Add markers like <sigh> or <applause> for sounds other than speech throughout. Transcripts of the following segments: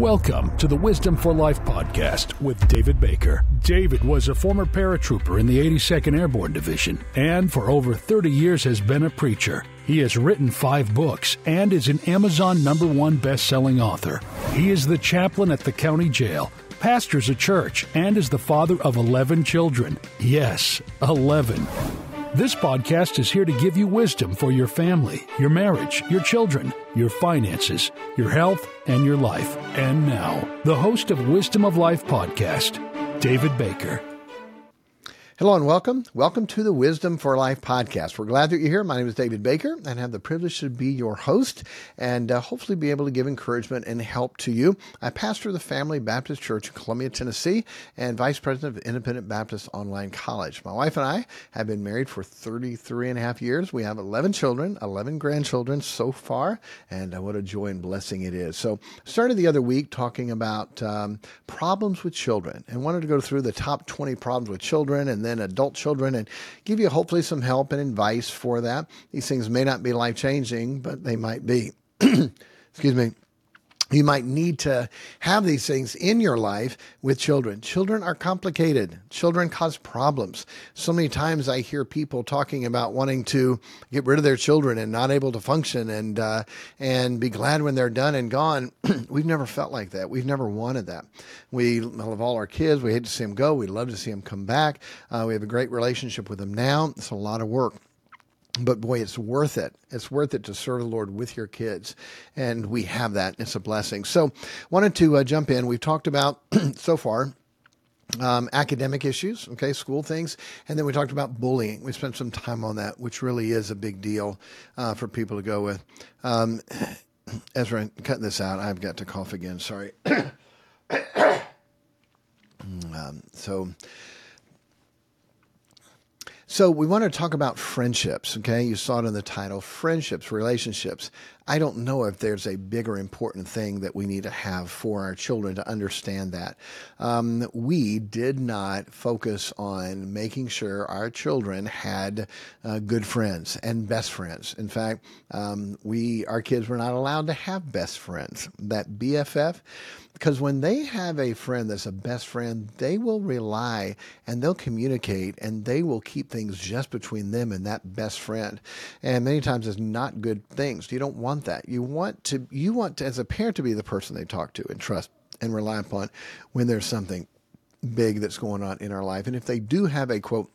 Welcome to the Wisdom for Life podcast with David Baker. David was a former paratrooper in the 82nd Airborne Division and for over 30 years has been a preacher. He has written five books and is an Amazon number one best-selling author. He is the chaplain at the county jail, pastors a church, and is the father of 11 children. Yes, 11. This podcast is here to give you wisdom for your family, your marriage, your children, your finances, your health, and your life. And now, the host of Wisdom of Life podcast, David Baker. Hello and welcome. Welcome to the Wisdom for Life podcast. We're glad that you're here. My name is David Baker and I have the privilege to be your host and uh, hopefully be able to give encouragement and help to you. I pastor the Family Baptist Church in Columbia, Tennessee, and vice president of Independent Baptist Online College. My wife and I have been married for 33 and a half years. We have 11 children, 11 grandchildren so far, and uh, what a joy and blessing it is. So, started the other week talking about um, problems with children and wanted to go through the top 20 problems with children and then and adult children and give you hopefully some help and advice for that. These things may not be life changing, but they might be. <clears throat> Excuse me you might need to have these things in your life with children. Children are complicated. Children cause problems. So many times I hear people talking about wanting to get rid of their children and not able to function and uh, and be glad when they're done and gone. <clears throat> We've never felt like that. We've never wanted that. We love all our kids. We hate to see them go. We love to see them come back. Uh, we have a great relationship with them now. It's a lot of work but boy, it's worth it. It's worth it to serve the Lord with your kids. And we have that. It's a blessing. So, wanted to uh, jump in. We've talked about <clears throat> so far um, academic issues, okay, school things, and then we talked about bullying. We spent some time on that, which really is a big deal uh, for people to go with. Um, <clears throat> Ezra, cut this out. I've got to cough again. Sorry. <clears throat> um, so so we want to talk about friendships. Okay, you saw it in the title: friendships, relationships. I don't know if there's a bigger important thing that we need to have for our children to understand that. Um, we did not focus on making sure our children had uh, good friends and best friends. In fact, um, we our kids were not allowed to have best friends. That BFF because when they have a friend that's a best friend, they will rely and they'll communicate and they will keep things just between them and that best friend. And many times it's not good things. You don't want that. You want to you want to, as a parent to be the person they talk to and trust and rely upon when there's something big that's going on in our life. And if they do have a quote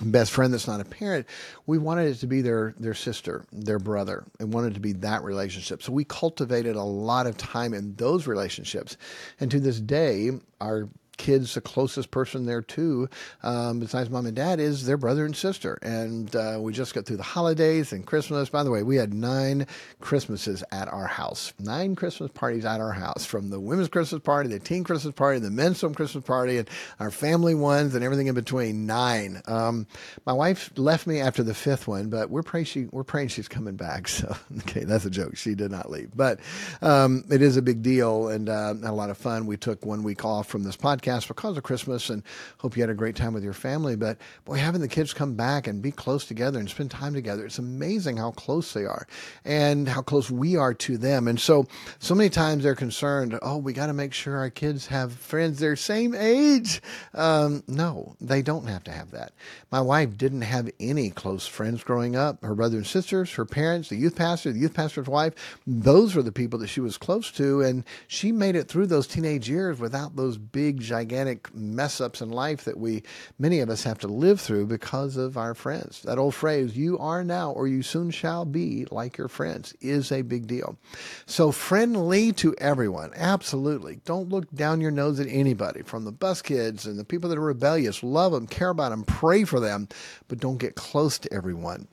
best friend that's not a parent, we wanted it to be their their sister, their brother, and wanted to be that relationship. So we cultivated a lot of time in those relationships. And to this day, our kids, the closest person there too, um, besides mom and dad, is their brother and sister. And uh, we just got through the holidays and Christmas. By the way, we had nine Christmases at our house, nine Christmas parties at our house, from the women's Christmas party, the teen Christmas party, the men's home Christmas party, and our family ones, and everything in between. Nine. Um, my wife left me after the fifth one, but we're praying she we're praying she's coming back. <laughs> So okay, that's a joke. She did not leave, but um, it is a big deal and uh, a lot of fun. We took one week off from this podcast podcast because of Christmas and hope you had a great time with your family. But boy, having the kids come back and be close together and spend time together, it's amazing how close they are and how close we are to them. And so, so many times they're concerned, oh, we got to make sure our kids have friends their same age. Um, no, they don't have to have that. My wife didn't have any close friends growing up. Her brother and sisters, her parents, the youth pastor, the youth pastor's wife, those were the people that she was close to. And she made it through those teenage years without those big, gigantic mess ups in life that we, many of us, have to live through because of our friends. That old phrase, you are now or you soon shall be like your friends, is a big deal. So, friendly to everyone, absolutely. Don't look down your nose at anybody, from the bus kids and the people that are rebellious. Love them, care about them, pray for them, but don't get close to everyone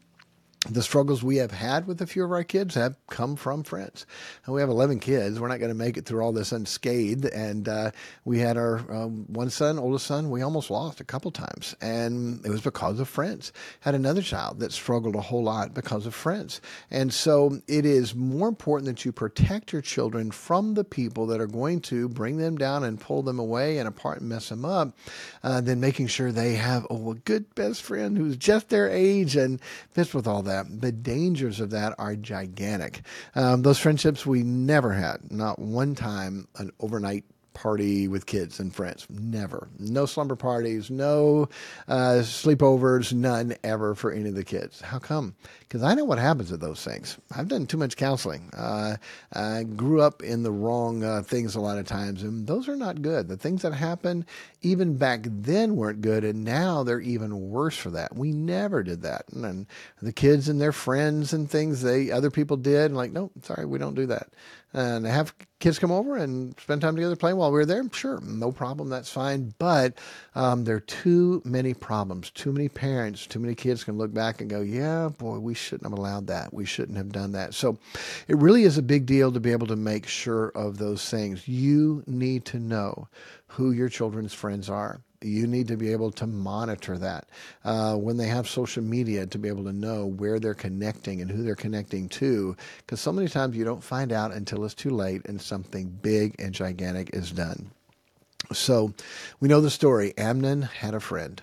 the struggles we have had with a few of our kids have come from friends. And we have 11 kids. We're not going to make it through all this unscathed. And uh, we had our um, one son, oldest son, we almost lost a couple times. And it was because of friends. Had another child that struggled a whole lot because of friends. And so it is more important that you protect your children from the people that are going to bring them down and pull them away and apart and mess them up uh, than making sure they have oh, a good best friend who's just their age and fits with all that that. The dangers of that are gigantic. Um, those friendships we never had, not one time an overnight party with kids and friends. Never. No slumber parties, no uh, sleepovers, none ever for any of the kids. How come? Because I know what happens at those things. I've done too much counseling. Uh, I grew up in the wrong uh, things a lot of times, and those are not good. The things that happened even back then weren't good, and now they're even worse for that. We never did that. And the kids and their friends and things they other people did, and like, no, sorry, we don't do that and have kids come over and spend time together playing while we are there, sure, no problem, that's fine. But um, there are too many problems, too many parents, too many kids can look back and go, yeah, boy, we shouldn't have allowed that. We shouldn't have done that. So it really is a big deal to be able to make sure of those things. You need to know who your children's friends are you need to be able to monitor that uh, when they have social media to be able to know where they're connecting and who they're connecting to. Because so many times you don't find out until it's too late and something big and gigantic is done. So we know the story. Amnon had a friend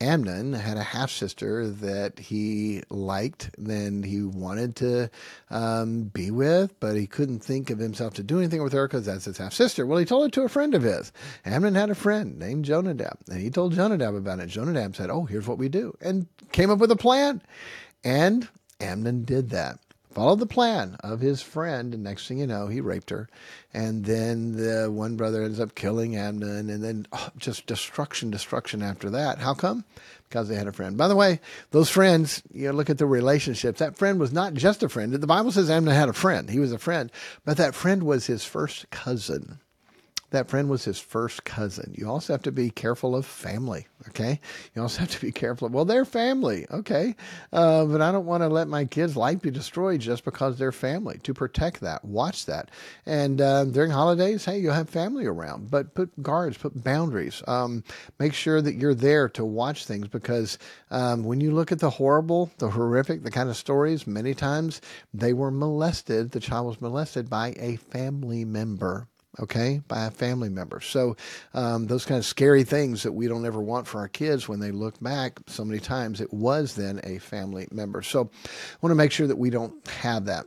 Amnon had a half sister that he liked, then he wanted to um, be with, but he couldn't think of himself to do anything with her because that's his half sister. Well, he told it to a friend of his. Amnon had a friend named Jonadab, and he told Jonadab about it. Jonadab said, Oh, here's what we do, and came up with a plan. And Amnon did that followed the plan of his friend, and next thing you know, he raped her. And then the one brother ends up killing Amnon, and then oh, just destruction, destruction after that. How come? Because they had a friend. By the way, those friends, you know, look at the relationships. That friend was not just a friend. The Bible says Amnon had a friend. He was a friend, but that friend was his first cousin that friend was his first cousin. You also have to be careful of family, okay? You also have to be careful of, well, they're family, okay? Uh, but I don't want to let my kids' life be destroyed just because they're family. To protect that, watch that. And uh, during holidays, hey, you'll have family around, but put guards, put boundaries. Um, make sure that you're there to watch things because um, when you look at the horrible, the horrific, the kind of stories, many times they were molested, the child was molested by a family member okay, by a family member. So um, those kind of scary things that we don't ever want for our kids when they look back, so many times it was then a family member. So I want to make sure that we don't have that.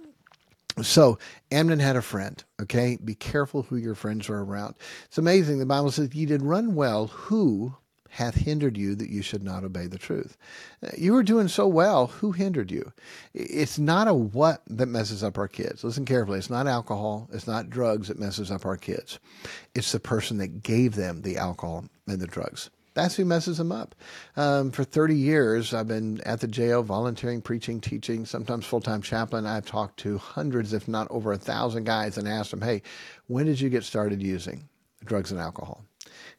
So Amnon had a friend. Okay, be careful who your friends are around. It's amazing. The Bible says, "You did run well. Who hath hindered you that you should not obey the truth. Uh, you were doing so well. Who hindered you? It's not a what that messes up our kids. Listen carefully. It's not alcohol. It's not drugs that messes up our kids. It's the person that gave them the alcohol and the drugs. That's who messes them up. Um, for 30 years, I've been at the jail, volunteering, preaching, teaching, sometimes full time chaplain. I've talked to hundreds, if not over a thousand guys and asked them, hey, when did you get started using drugs and alcohol?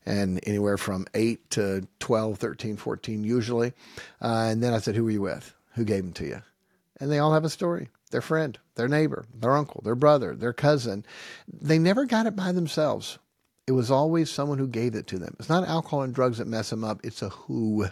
and anywhere from 8 to 12, 13, 14 usually. Uh, and then I said, Who were you with? Who gave them to you? And they all have a story their friend, their neighbor, their uncle, their brother, their cousin. They never got it by themselves. It was always someone who gave it to them. It's not alcohol and drugs that mess them up, it's a who.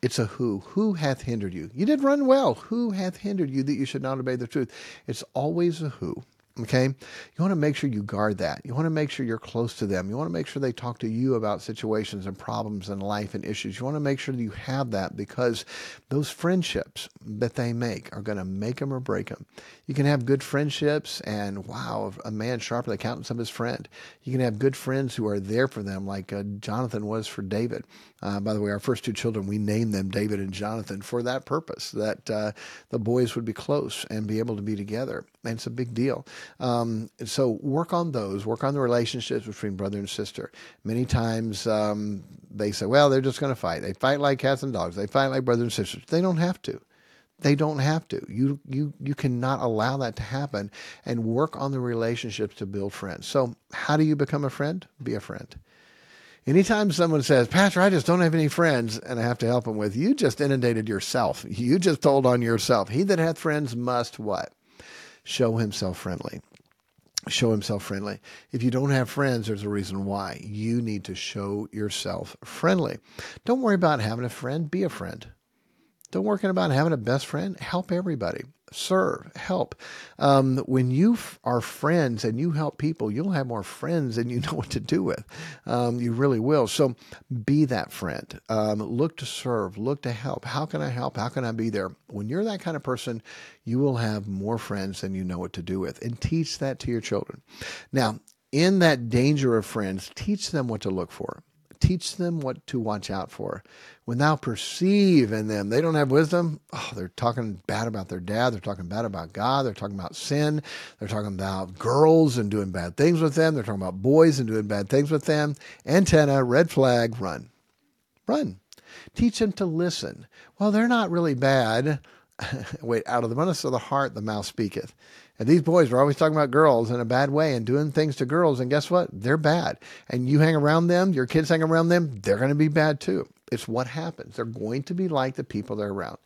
It's a who. Who hath hindered you? You did run well. Who hath hindered you that you should not obey the truth? It's always a who. Okay. You want to make sure you guard that. You want to make sure you're close to them. You want to make sure they talk to you about situations and problems and life and issues. You want to make sure that you have that because those friendships that they make are going to make them or break them. You can have good friendships and wow, a man sharper the countenance of his friend. You can have good friends who are there for them, like uh, Jonathan was for David. Uh, by the way, our first two children, we named them David and Jonathan for that purpose, that uh, the boys would be close and be able to be together. And it's a big deal. Um, so work on those, work on the relationships between brother and sister. Many times um, they say, well, they're just going to fight. They fight like cats and dogs. They fight like brothers and sisters. They don't have to. They don't have to. You you you cannot allow that to happen and work on the relationships to build friends. So how do you become a friend? Be a friend. Anytime someone says, Pastor, I just don't have any friends and I have to help them with, you just inundated yourself. You just told on yourself. He that hath friends must what? Show himself friendly. Show himself friendly. If you don't have friends, there's a reason why. You need to show yourself friendly. Don't worry about having a friend, be a friend. Don't work about having a best friend. Help everybody. Serve, help. Um, when you f- are friends and you help people, you'll have more friends than you <laughs> know what to do with. Um, you really will. So be that friend. Um, look to serve. Look to help. How can I help? How can I be there? When you're that kind of person, you will have more friends than you know what to do with. And teach that to your children. Now, in that danger of friends, teach them what to look for teach them what to watch out for. When thou perceive in them, they don't have wisdom. Oh, they're talking bad about their dad. They're talking bad about God. They're talking about sin. They're talking about girls and doing bad things with them. They're talking about boys and doing bad things with them. Antenna, red flag, run. Run. Teach them to listen. Well, they're not really bad. <laughs> Wait, out of the abundance of the heart, the mouth speaketh. And these boys are always talking about girls in a bad way and doing things to girls. And guess what? They're bad. And you hang around them, your kids hang around them, they're going to be bad too. It's what happens. They're going to be like the people they're around.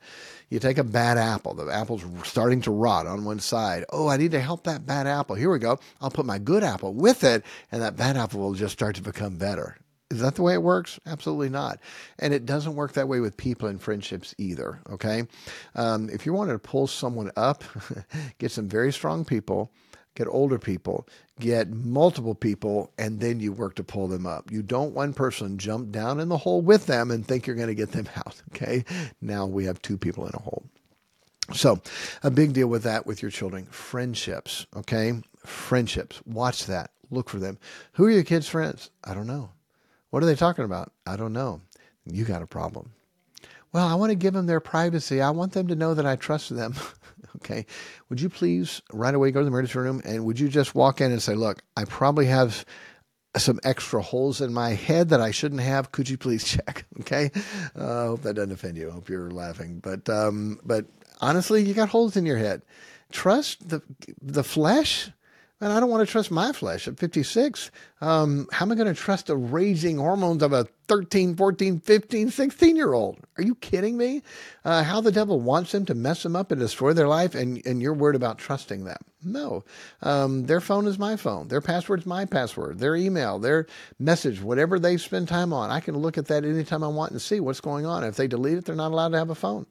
You take a bad apple, the apple's starting to rot on one side. Oh, I need to help that bad apple. Here we go. I'll put my good apple with it, and that bad apple will just start to become better. Is that the way it works? Absolutely not. And it doesn't work that way with people and friendships either. Okay. Um, if you wanted to pull someone up, <laughs> get some very strong people, get older people, get multiple people, and then you work to pull them up. You don't one person jump down in the hole with them and think you're going to get them <laughs> out. Okay. Now we have two people in a hole. So, a big deal with that with your children. Friendships. Okay. Friendships. Watch that. Look for them. Who are your kids' friends? I don't know. What are they talking about? I don't know. You got a problem. Well, I want to give them their privacy. I want them to know that I trust them. <laughs> okay. Would you please right away go to the emergency room and would you just walk in and say, look, I probably have some extra holes in my head that I shouldn't have. Could you please <laughs> check? Okay. Uh, I hope that doesn't offend you. I hope you're laughing. But, um, but honestly, you got holes in your head. Trust the, the flesh and I don't want to trust my flesh at 56. Um, how am I going to trust the raging hormones of a 13, 14, 15, 16 year old? Are you kidding me? Uh, how the devil wants them to mess them up and destroy their life, and, and you're worried about trusting them. No. Um, their phone is my phone. Their password is my password. Their email, their message, whatever they spend time on, I can look at that anytime I want and see what's going on. If they delete it, they're not allowed to have a phone.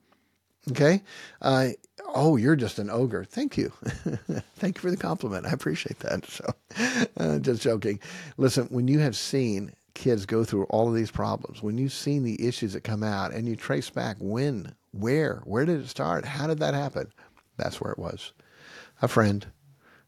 Okay. Uh, oh, you're just an ogre. Thank you. <laughs> Thank you for the compliment. I appreciate that. So, <laughs> uh, just joking. Listen, when you have seen kids go through all of these problems, when you've seen the issues that come out and you trace back when, where, where did it start? How did that happen? That's where it was. A friend.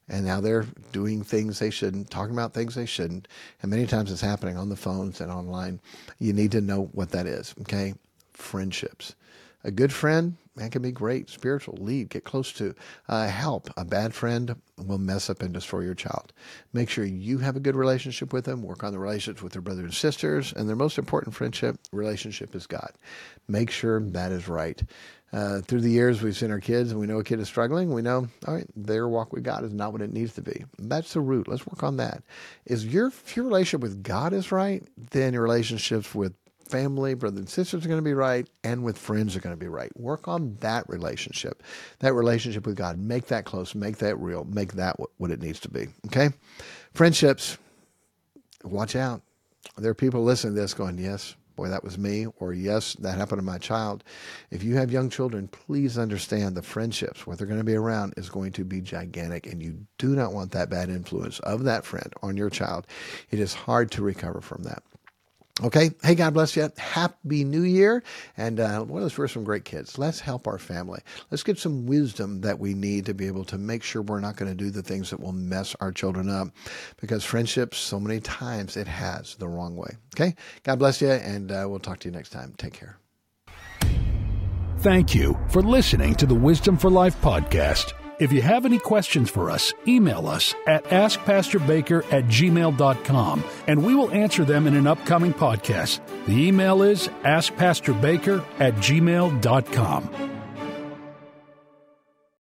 And now they're doing things they shouldn't, talking about things they shouldn't. And many times it's happening on the phones and online. You need to know what that is. Okay. Friendships. A good friend, that can be great. Spiritual, lead, get close to, uh, help. A bad friend will mess up and destroy your child. Make sure you have a good relationship with them. Work on the relationships with their brothers and sisters. And their most important friendship relationship is God. Make sure that is right. Uh, through the years, we've seen our kids and we know a kid is struggling. We know, all right, their walk with God is not what it needs to be. That's the root. Let's work on that. Is your, if your relationship with God is right, then your relationships with family, brothers and sisters are going to be right, and with friends are going to be right. Work on that relationship, that relationship with God. Make that close, make that real, make that what it needs to be. Okay? Friendships, watch out. There are people listening to this going, yes, boy, that was me, or yes, that happened to my child. If you have young children, please understand the friendships, what they're going to be around is going to be gigantic, and you do not want that bad influence of that friend on your child. It is hard to recover from that. Okay. Hey, God bless you. Happy New Year. And uh, what is for some great kids? Let's help our family. Let's get some wisdom that we need to be able to make sure we're not going to do the things that will mess our children up because friendships, so many times, it has the wrong way. Okay. God bless you. And uh, we'll talk to you next time. Take care. Thank you for listening to the Wisdom for Life podcast. If you have any questions for us, email us at askpastorbaker at gmail.com and we will answer them in an upcoming podcast. The email is askpastorbaker at gmail.com.